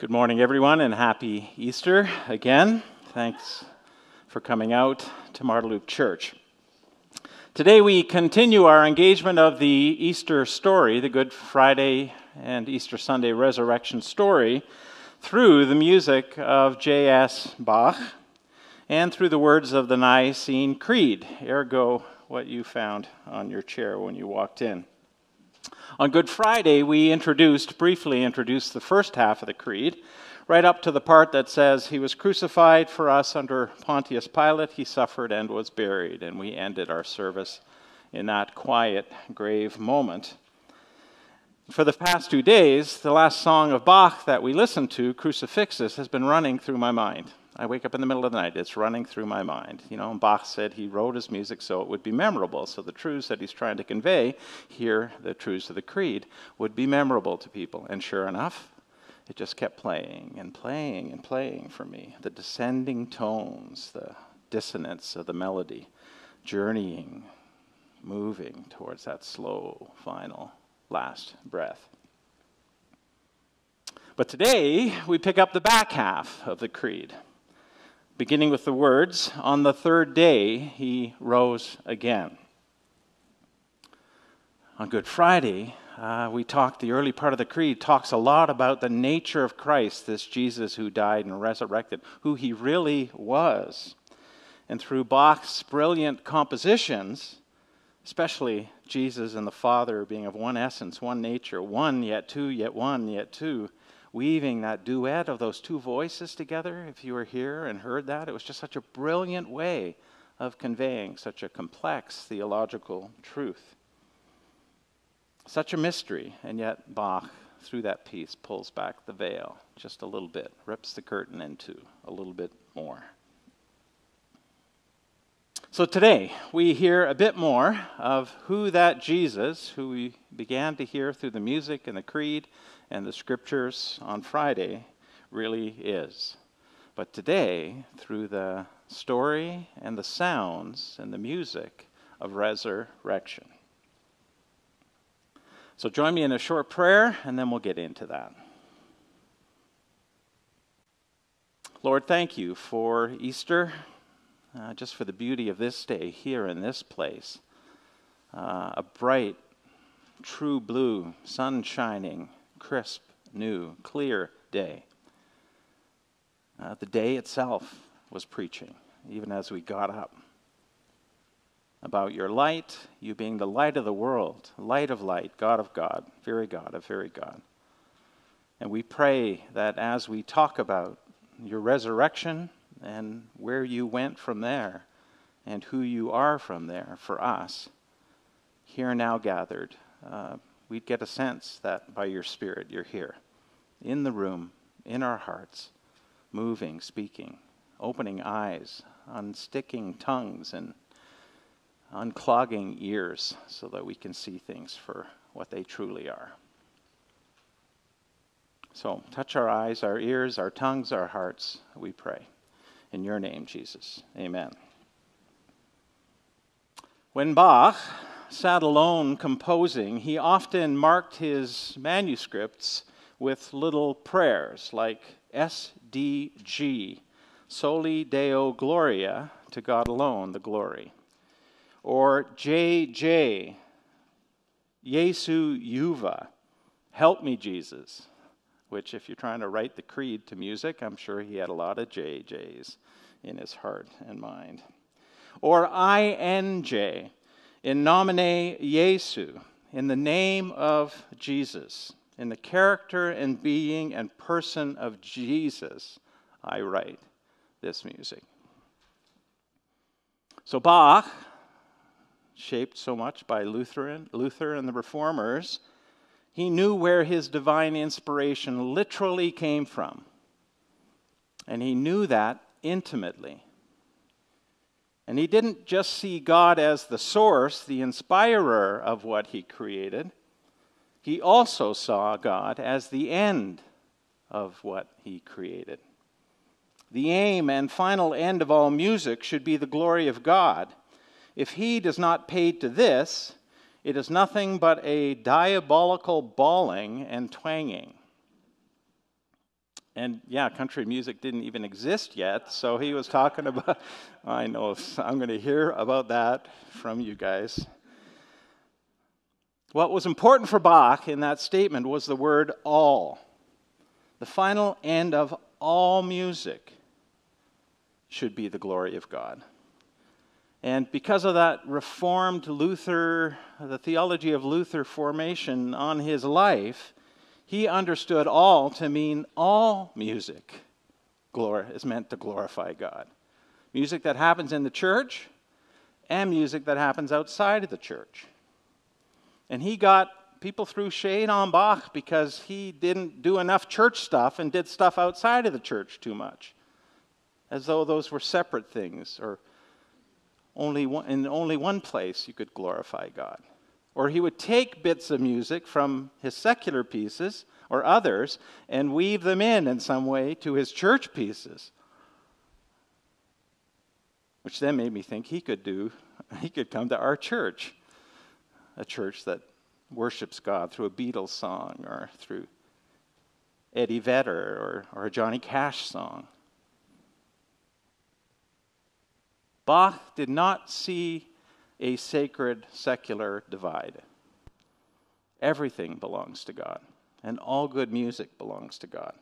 Good morning, everyone, and happy Easter again. Thanks for coming out to Marteloup Church. Today, we continue our engagement of the Easter story, the Good Friday and Easter Sunday resurrection story, through the music of J.S. Bach and through the words of the Nicene Creed, ergo, what you found on your chair when you walked in. On Good Friday, we introduced, briefly introduced the first half of the Creed, right up to the part that says, He was crucified for us under Pontius Pilate, He suffered and was buried. And we ended our service in that quiet, grave moment. For the past two days, the last song of Bach that we listened to, Crucifixus, has been running through my mind. I wake up in the middle of the night, it's running through my mind. You know, Bach said he wrote his music so it would be memorable. So the truths that he's trying to convey here, the truths of the creed, would be memorable to people. And sure enough, it just kept playing and playing and playing for me. The descending tones, the dissonance of the melody, journeying, moving towards that slow, final, last breath. But today, we pick up the back half of the creed beginning with the words, On the third day he rose again. On Good Friday, uh, we talked, the early part of the Creed talks a lot about the nature of Christ, this Jesus who died and resurrected, who he really was. And through Bach's brilliant compositions, especially Jesus and the Father being of one essence, one nature, one yet two, yet one, yet two, weaving that duet of those two voices together. If you were here and heard that, it was just such a brilliant way of conveying such a complex theological truth. Such a mystery, and yet Bach, through that piece, pulls back the veil just a little bit, rips the curtain into a little bit more. So today, we hear a bit more of who that Jesus, who we began to hear through the music and the creed and the scriptures on Friday really is. But today, through the story and the sounds and the music of resurrection. So join me in a short prayer, and then we'll get into that. Lord, thank you for Easter, uh, just for the beauty of this day here in this place. Uh, a bright, true blue, sun shining, crisp, new, clear day. Uh, the day itself was preaching, even as we got up. About your light, you being the light of the world, light of light, God of God, very God of very God. And we pray that as we talk about your resurrection and where you went from there and who you are from there for us, here now gathered, uh, we'd get a sense that by your Spirit you're here, in the room, in our hearts, moving, speaking, opening eyes, unsticking tongues, and unclogging ears so that we can see things for what they truly are. So, touch our eyes, our ears, our tongues, our hearts, we pray. In your name, Jesus. Amen. When Bach sat alone composing, he often marked his manuscripts with little prayers like SDG, Soli Deo Gloria, to God alone the glory, or JJ, Jesu Juva, Help me, Jesus, which, if you're trying to write the creed to music, I'm sure he had a lot of JJs in his heart and mind. Or INJ, in nomine Jesu, in the name of Jesus, in the character and being and person of Jesus, I write this music. So Bach, shaped so much by Lutheran, Luther and the reformers, he knew where his divine inspiration literally came from. And he knew that intimately. And he didn't just see God as the source, the inspirer of what he created, he also saw God as the end of what he created. The aim and final end of all music should be the glory of God. If he does not pay to this, it is nothing but a diabolical bawling and twanging. And yeah, country music didn't even exist yet. So he was talking about, I know, I'm going to hear about that from you guys. What was important for Bach in that statement was the word all. The final end of all music should be the glory of God. And because of that Reformed Luther, the theology of Luther formation on his life, he understood all to mean all music is meant to glorify God. Music that happens in the church and music that happens outside of the church. And he got people threw shade on Bach because he didn't do enough church stuff and did stuff outside of the church too much, as though those were separate things, or only one, in only one place you could glorify God. Or he would take bits of music from his secular pieces or others and weave them in in some way to his church pieces. Which then made me think he could do, he could come to our church a church that worships God through a Beatles song or through Eddie Vedder or, or a Johnny Cash song. Bach did not see a sacred secular divide. Everything belongs to God, and all good music belongs to God.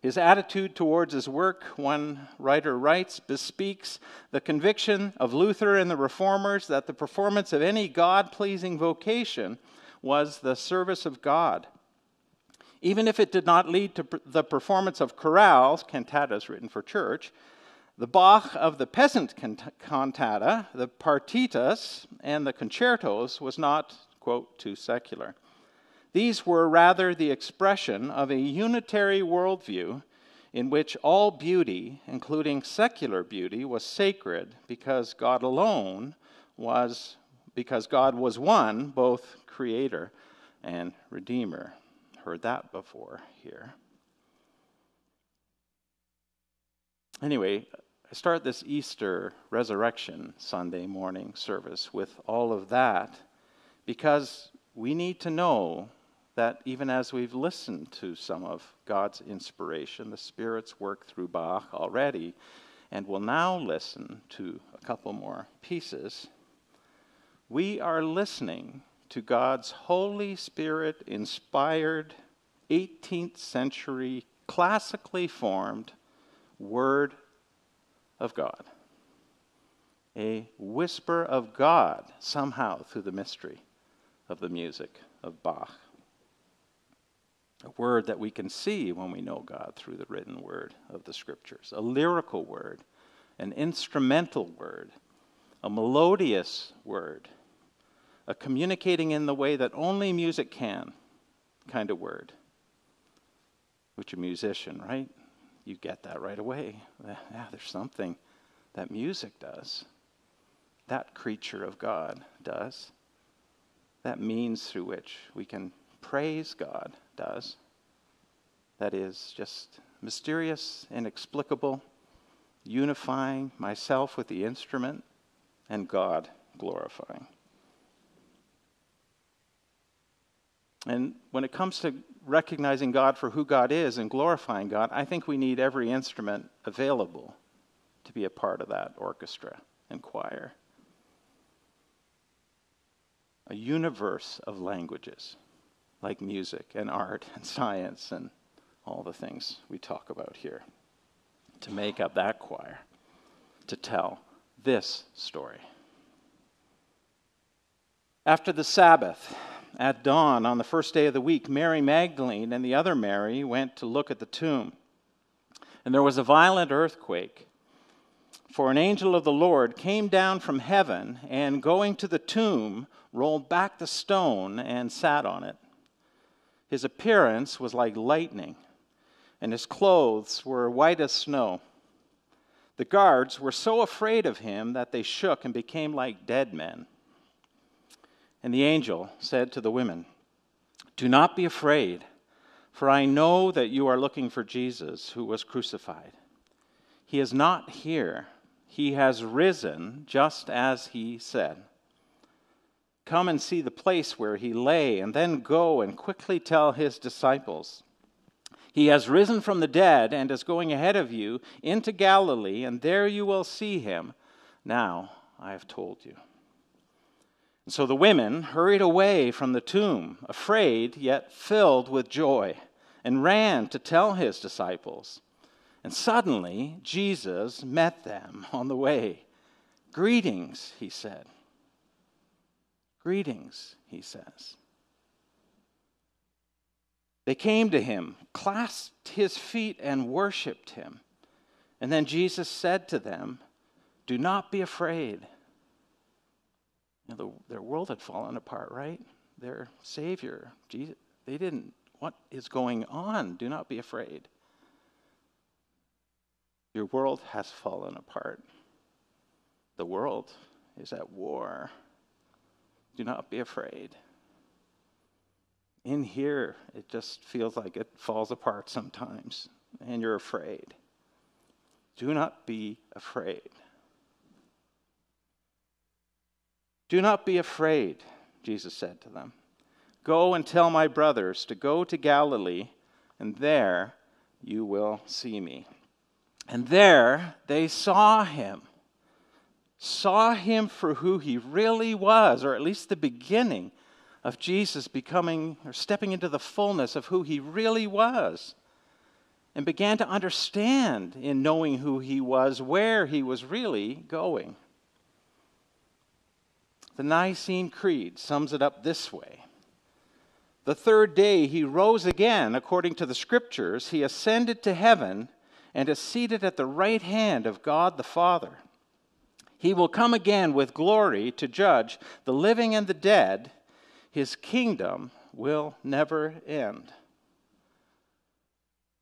His attitude towards his work, one writer writes, bespeaks the conviction of Luther and the reformers that the performance of any God pleasing vocation was the service of God. Even if it did not lead to the performance of chorales, cantatas written for church, the Bach of the peasant cantata, the partitas, and the concertos was not, quote, too secular. These were rather the expression of a unitary worldview in which all beauty, including secular beauty, was sacred because God alone was, because God was one, both creator and redeemer. Heard that before here. Anyway, I start this Easter resurrection Sunday morning service with all of that because we need to know that even as we've listened to some of God's inspiration, the Spirit's work through Bach already, and will now listen to a couple more pieces, we are listening to God's Holy Spirit inspired 18th century, classically formed Word of God. A whisper of God somehow through the mystery of the music of Bach a word that we can see when we know God through the written word of the scriptures, a lyrical word, an instrumental word, a melodious word, a communicating in the way that only music can kind of word. Which a musician, right? You get that right away. Yeah, there's something that music does. That creature of God does. That means through which we can praise God does. That is just mysterious, inexplicable, unifying myself with the instrument and God glorifying. And when it comes to recognizing God for who God is and glorifying God, I think we need every instrument available to be a part of that orchestra and choir. A universe of languages like music and art and science and all the things we talk about here to make up that choir to tell this story. After the Sabbath, at dawn on the first day of the week, Mary Magdalene and the other Mary went to look at the tomb. And there was a violent earthquake. For an angel of the Lord came down from heaven and, going to the tomb, rolled back the stone and sat on it. His appearance was like lightning, and his clothes were white as snow. The guards were so afraid of him that they shook and became like dead men. And the angel said to the women, Do not be afraid, for I know that you are looking for Jesus who was crucified. He is not here, he has risen just as he said. Come and see the place where he lay, and then go and quickly tell his disciples He has risen from the dead and is going ahead of you into Galilee, and there you will see him. Now I have told you. And so the women hurried away from the tomb, afraid yet filled with joy, and ran to tell his disciples. And suddenly Jesus met them on the way. Greetings, he said. Greetings, he says. They came to him, clasped his feet, and worshiped him. And then Jesus said to them, Do not be afraid. You know, the, their world had fallen apart, right? Their Savior, Jesus, they didn't, what is going on? Do not be afraid. Your world has fallen apart. The world is at war. Do not be afraid in here, it just feels like it falls apart sometimes, and you're afraid. Do not be afraid. Do not be afraid, Jesus said to them. Go and tell my brothers to go to Galilee, and there you will see me. And there they saw him, saw him for who he really was, or at least the beginning of Jesus becoming or stepping into the fullness of who he really was and began to understand in knowing who he was where he was really going. The Nicene Creed sums it up this way The third day he rose again, according to the Scriptures, he ascended to heaven and is seated at the right hand of God the Father. He will come again with glory to judge the living and the dead his kingdom will never end.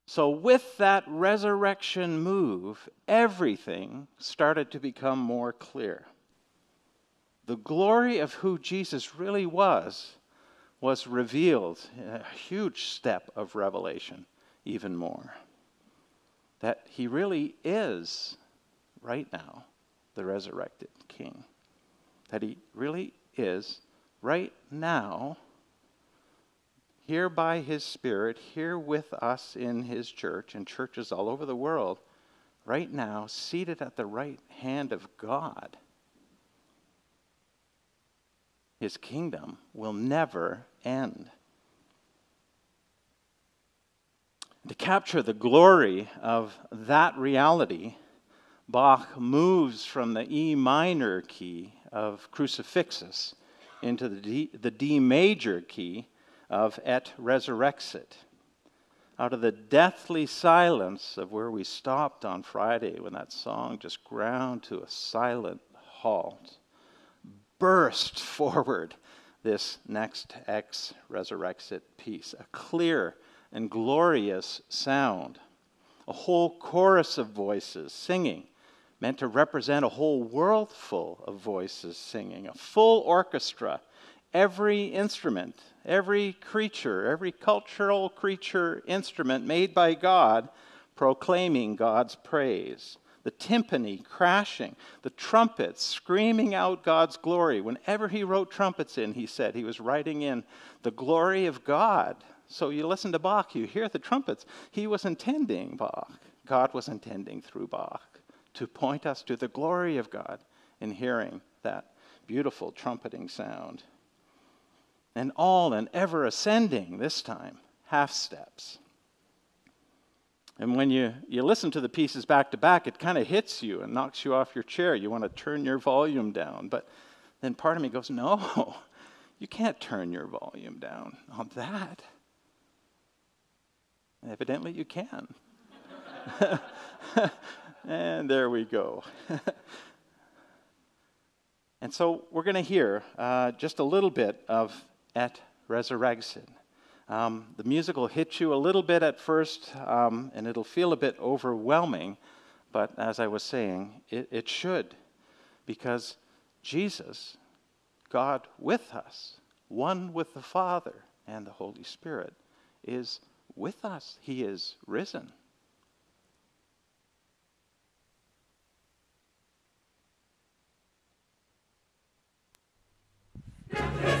So, with that resurrection move, everything started to become more clear. The glory of who Jesus really was was revealed in a huge step of revelation, even more. That he really is, right now, the resurrected king. That he really is right now, here by His Spirit, here with us in His church and churches all over the world, right now, seated at the right hand of God. His kingdom will never end. To capture the glory of that reality, Bach moves from the E minor key of crucifixus into the D, the D major key of Et Resurrexit. Out of the deathly silence of where we stopped on Friday when that song just ground to a silent halt, burst forward. This next Et Resurrexit piece, a clear and glorious sound, a whole chorus of voices singing meant to represent a whole world full of voices singing, a full orchestra, every instrument, every creature, every cultural creature instrument made by God proclaiming God's praise. The timpani crashing, the trumpets screaming out God's glory. Whenever he wrote trumpets in, he said he was writing in the glory of God. So you listen to Bach, you hear the trumpets. He was intending Bach. God was intending through Bach to point us to the glory of God in hearing that beautiful trumpeting sound. And all and ever ascending this time, half steps. And when you, you listen to the pieces back to back, it kind of hits you and knocks you off your chair. You want to turn your volume down. But then part of me goes, no, you can't turn your volume down on that. evidently, you can. And there we go. and so we're going to hear uh, just a little bit of Et Resurrexit. Um, the music will hit you a little bit at first, um, and it'll feel a bit overwhelming, but as I was saying, it, it should, because Jesus, God with us, one with the Father and the Holy Spirit, is with us. He is risen.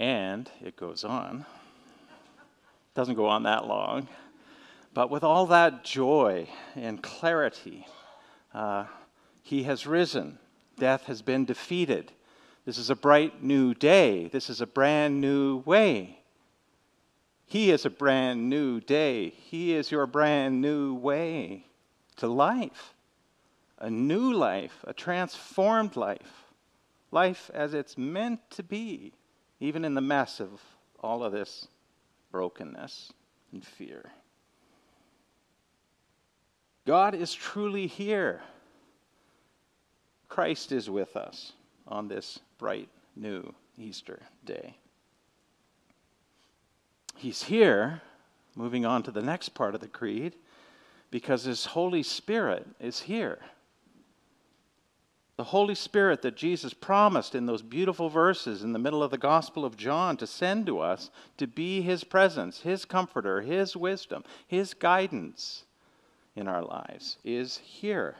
And it goes on. Doesn't go on that long. But with all that joy and clarity, uh, he has risen. Death has been defeated. This is a bright new day. This is a brand new way. He is a brand new day. He is your brand new way to life. A new life, a transformed life. Life as it's meant to be, even in the mess of all of this brokenness and fear. God is truly here. Christ is with us on this bright new Easter day. He's here, moving on to the next part of the creed, because His Holy Spirit is here. The Holy Spirit that Jesus promised in those beautiful verses in the middle of the Gospel of John to send to us to be His presence, His comforter, His wisdom, His guidance in our lives is here.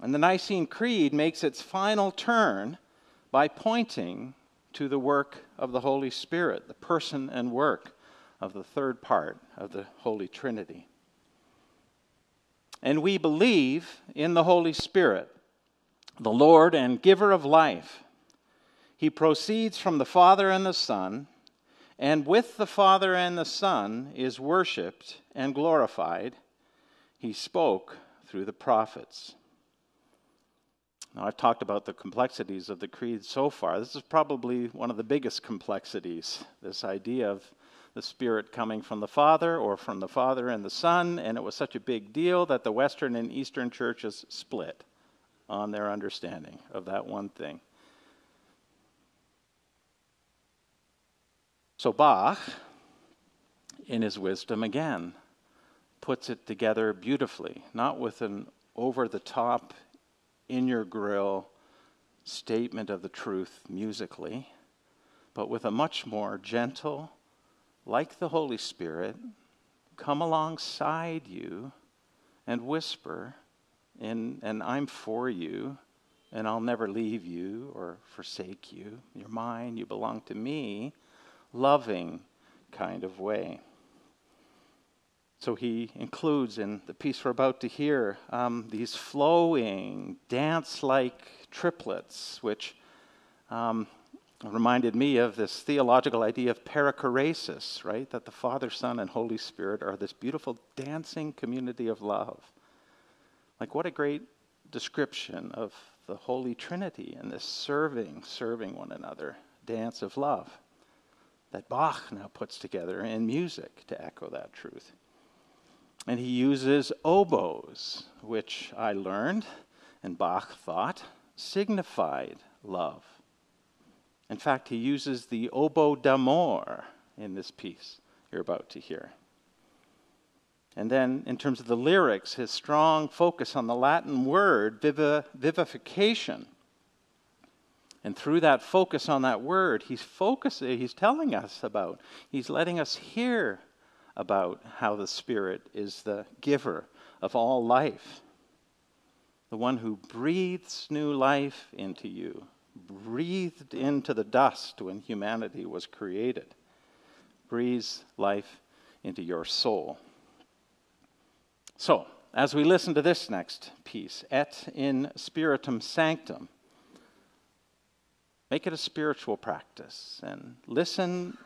And the Nicene Creed makes its final turn by pointing to the work of the Holy Spirit, the person and work of the third part of the Holy Trinity. And we believe in the Holy Spirit, the Lord and giver of life. He proceeds from the Father and the Son, and with the Father and the Son is worshiped and glorified. He spoke through the prophets. Now, I've talked about the complexities of the creed so far. This is probably one of the biggest complexities this idea of the Spirit coming from the Father or from the Father and the Son, and it was such a big deal that the Western and Eastern churches split on their understanding of that one thing. So Bach, in his wisdom, again, puts it together beautifully, not with an over the top in your grill statement of the truth musically, but with a much more gentle, like the Holy Spirit, come alongside you and whisper, in, and I'm for you, and I'll never leave you or forsake you. You're mine, you belong to me, loving kind of way. So he includes in the piece we're about to hear um, these flowing, dance like triplets, which um, reminded me of this theological idea of perichoresis, right? That the Father, Son, and Holy Spirit are this beautiful dancing community of love. Like, what a great description of the Holy Trinity and this serving, serving one another dance of love that Bach now puts together in music to echo that truth. And he uses oboes, which I learned and Bach thought signified love. In fact, he uses the oboe d'amore in this piece you're about to hear. And then, in terms of the lyrics, his strong focus on the Latin word vivification. And through that focus on that word, he's focusing, he's telling us about, he's letting us hear about how the Spirit is the giver of all life, the one who breathes new life into you, breathed into the dust when humanity was created, breathes life into your soul. So, as we listen to this next piece, Et in Spiritum Sanctum, make it a spiritual practice and listen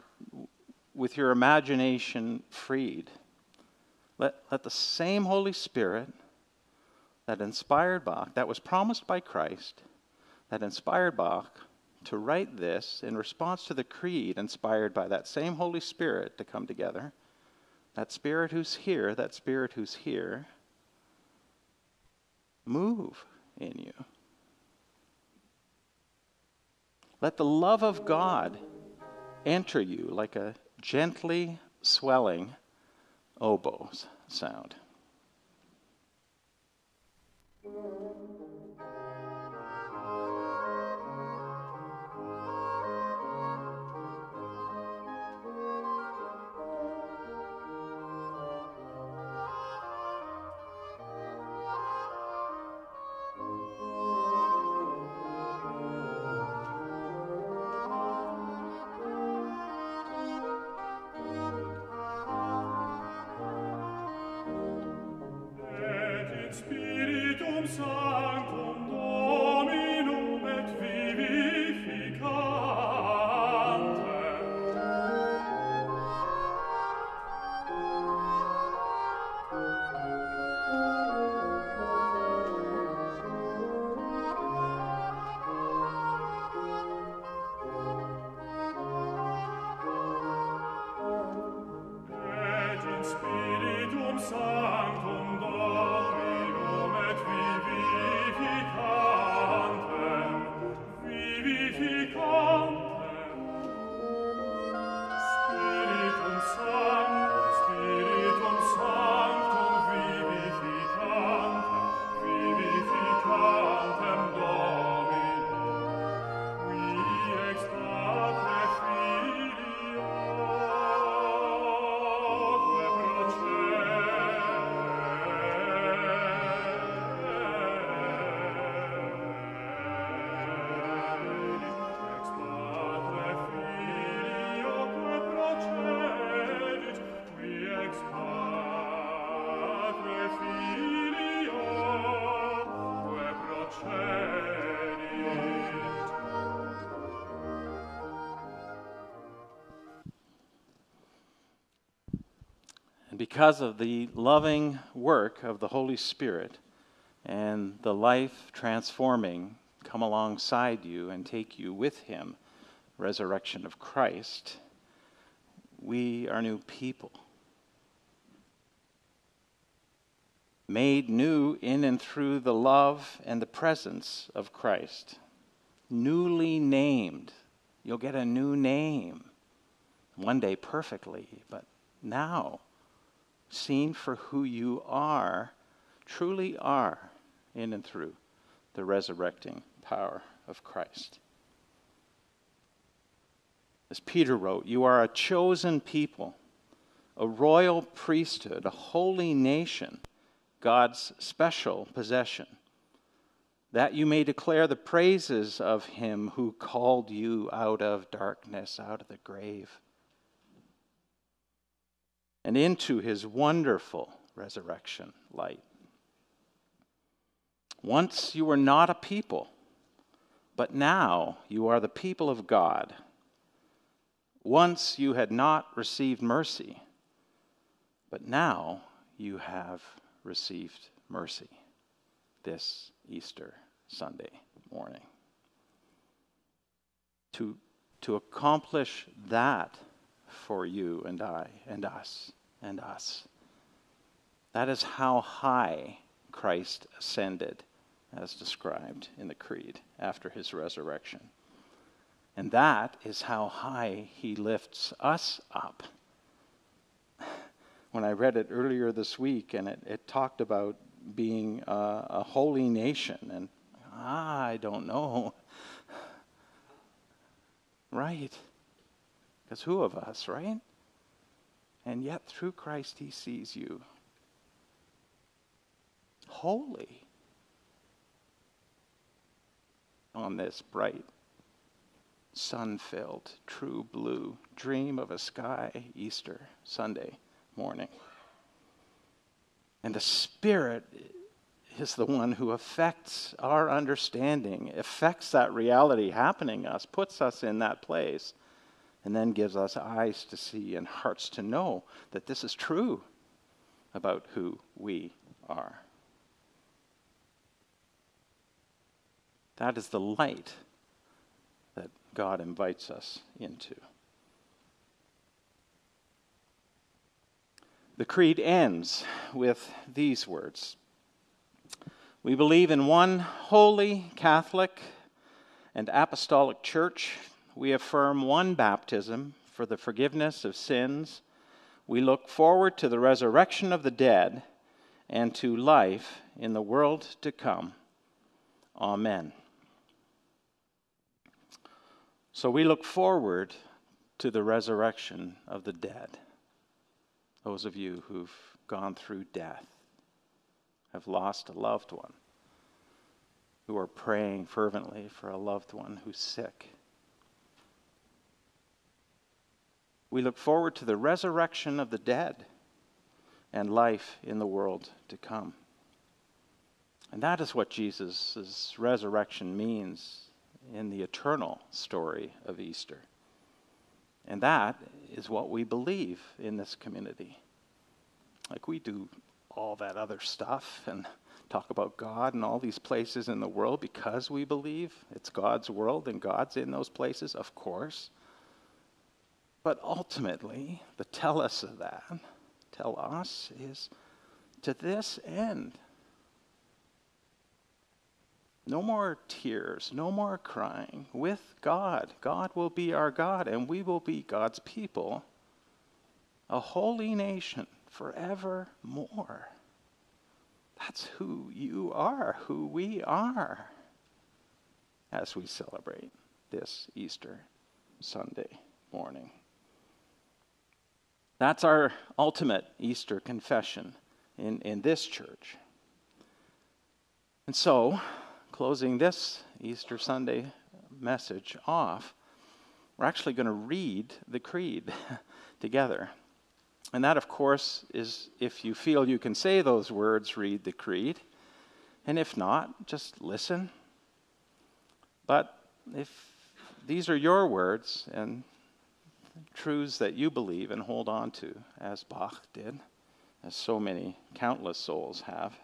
with your imagination freed. Let, let the same Holy Spirit that inspired Bach, that was promised by Christ, that inspired Bach to write this in response to the creed inspired by that same Holy Spirit to come together, that Spirit who's here, that Spirit who's here, move in you. Let the love of God enter you like a gently swelling oboes sound. It's me. Because of the loving work of the Holy Spirit and the life transforming come alongside you and take you with Him, resurrection of Christ, we are new people. Made new in and through the love and the presence of Christ. Newly named. You'll get a new name one day perfectly, but now seen for who you are, truly are in and through the resurrecting power of Christ. As Peter wrote, you are a chosen people, a royal priesthood, a holy nation, God's special possession, that you may declare the praises of him who called you out of darkness, out of the grave, and into his wonderful resurrection light. Once you were not a people, but now you are the people of God. Once you had not received mercy, but now you have received mercy this Easter Sunday morning. To, to accomplish that for you and I and us and us, that is how high Christ ascended as described in the Creed after his resurrection. And that is how high he lifts us up. When I read it earlier this week, and it, it talked about being a, a holy nation, and ah, I don't know. Right. Because who of us, right? And yet, through Christ, he sees you holy on this bright, sun filled, true blue dream of a sky Easter Sunday morning. And the Spirit is the one who affects our understanding, affects that reality happening us, puts us in that place, and then gives us eyes to see and hearts to know that this is true about who we are. That is the light that God invites us into. The creed ends with these words We believe in one holy, Catholic, and apostolic church. We affirm one baptism for the forgiveness of sins. We look forward to the resurrection of the dead and to life in the world to come. Amen. So we look forward to the resurrection of the dead. Those of you who've gone through death, have lost a loved one, who are praying fervently for a loved one who's sick. We look forward to the resurrection of the dead and life in the world to come. And that is what Jesus' resurrection means in the eternal story of Easter. And that is what we believe in this community. Like we do all that other stuff and talk about God and all these places in the world because we believe it's God's world and God's in those places, of course. But ultimately, the telos of that, telos, is to this end no more tears, no more crying. With God, God will be our God, and we will be God's people, a holy nation forevermore. That's who you are, who we are, as we celebrate this Easter Sunday morning. That's our ultimate Easter confession in, in this church. And so, closing this Easter Sunday message off, we're actually going to read the creed together. And that, of course, is if you feel you can say those words, read the creed. And if not, just listen. But if these are your words and truths that you believe and hold on to, as Bach did, as so many countless souls have,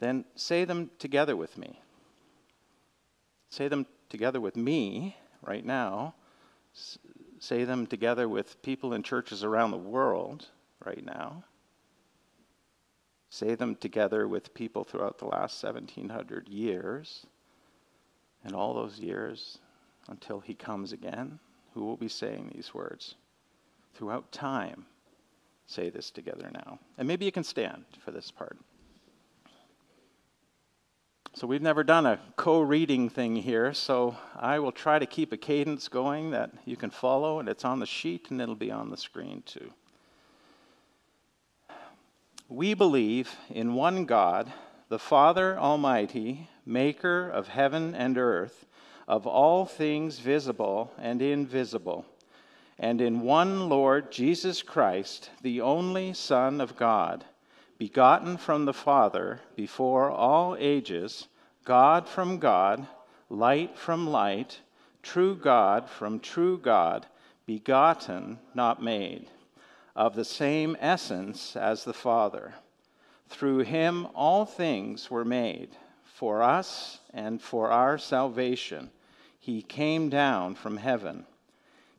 then say them together with me. Say them together with me right now. S- say them together with people in churches around the world right now. Say them together with people throughout the last 1700 years and all those years until he comes again. Who will be saying these words? Throughout time, say this together now. And maybe you can stand for this part. So, we've never done a co reading thing here, so I will try to keep a cadence going that you can follow, and it's on the sheet and it'll be on the screen too. We believe in one God, the Father Almighty, maker of heaven and earth, of all things visible and invisible, and in one Lord Jesus Christ, the only Son of God begotten from the Father before all ages, God from God, light from light, true God from true God, begotten, not made, of the same essence as the Father. Through him all things were made. For us and for our salvation, he came down from heaven.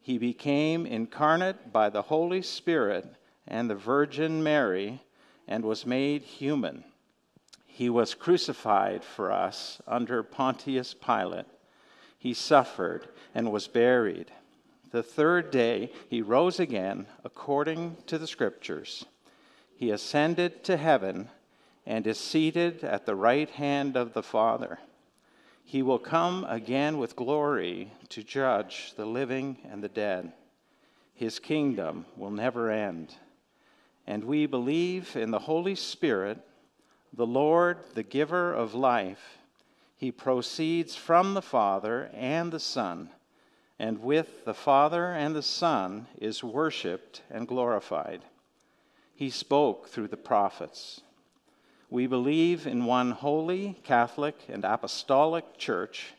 He became incarnate by the Holy Spirit and the Virgin Mary and was made human. He was crucified for us under Pontius Pilate. He suffered and was buried. The third day he rose again according to the Scriptures. He ascended to heaven and is seated at the right hand of the Father. He will come again with glory to judge the living and the dead. His kingdom will never end and we believe in the Holy Spirit, the Lord, the giver of life. He proceeds from the Father and the Son, and with the Father and the Son is worshiped and glorified. He spoke through the prophets. We believe in one holy, Catholic, and apostolic church.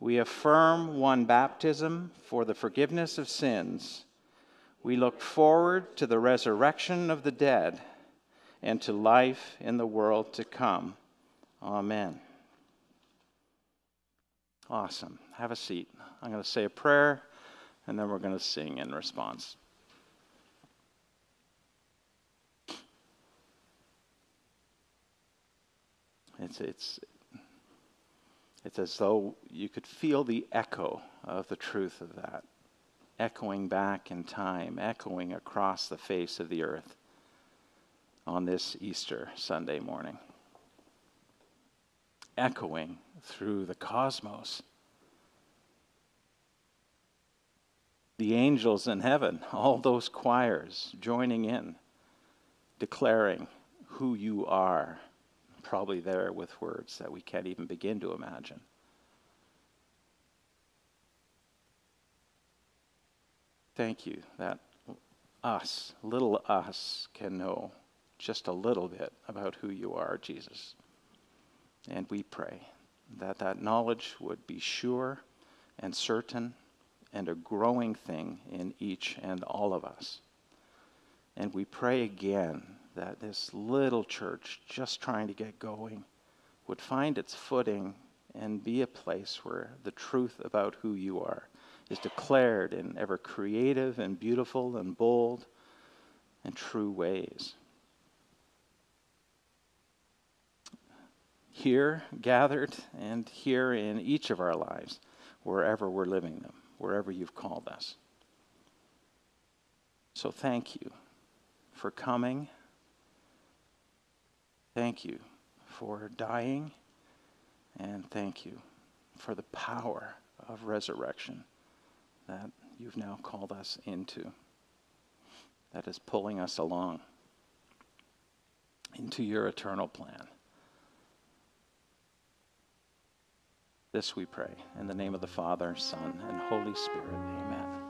We affirm one baptism for the forgiveness of sins we look forward to the resurrection of the dead and to life in the world to come. Amen. Awesome. Have a seat. I'm going to say a prayer and then we're going to sing in response. It's, it's, it's as though you could feel the echo of the truth of that echoing back in time, echoing across the face of the earth on this Easter Sunday morning. Echoing through the cosmos. The angels in heaven, all those choirs joining in, declaring who you are, probably there with words that we can't even begin to imagine. Thank you that us, little us, can know just a little bit about who you are, Jesus. And we pray that that knowledge would be sure and certain and a growing thing in each and all of us. And we pray again that this little church, just trying to get going, would find its footing and be a place where the truth about who you are is declared in ever creative and beautiful and bold and true ways. Here, gathered, and here in each of our lives, wherever we're living them, wherever you've called us. So thank you for coming. Thank you for dying. And thank you for the power of resurrection that you've now called us into, that is pulling us along into your eternal plan. This we pray in the name of the Father, Son, and Holy Spirit. Amen.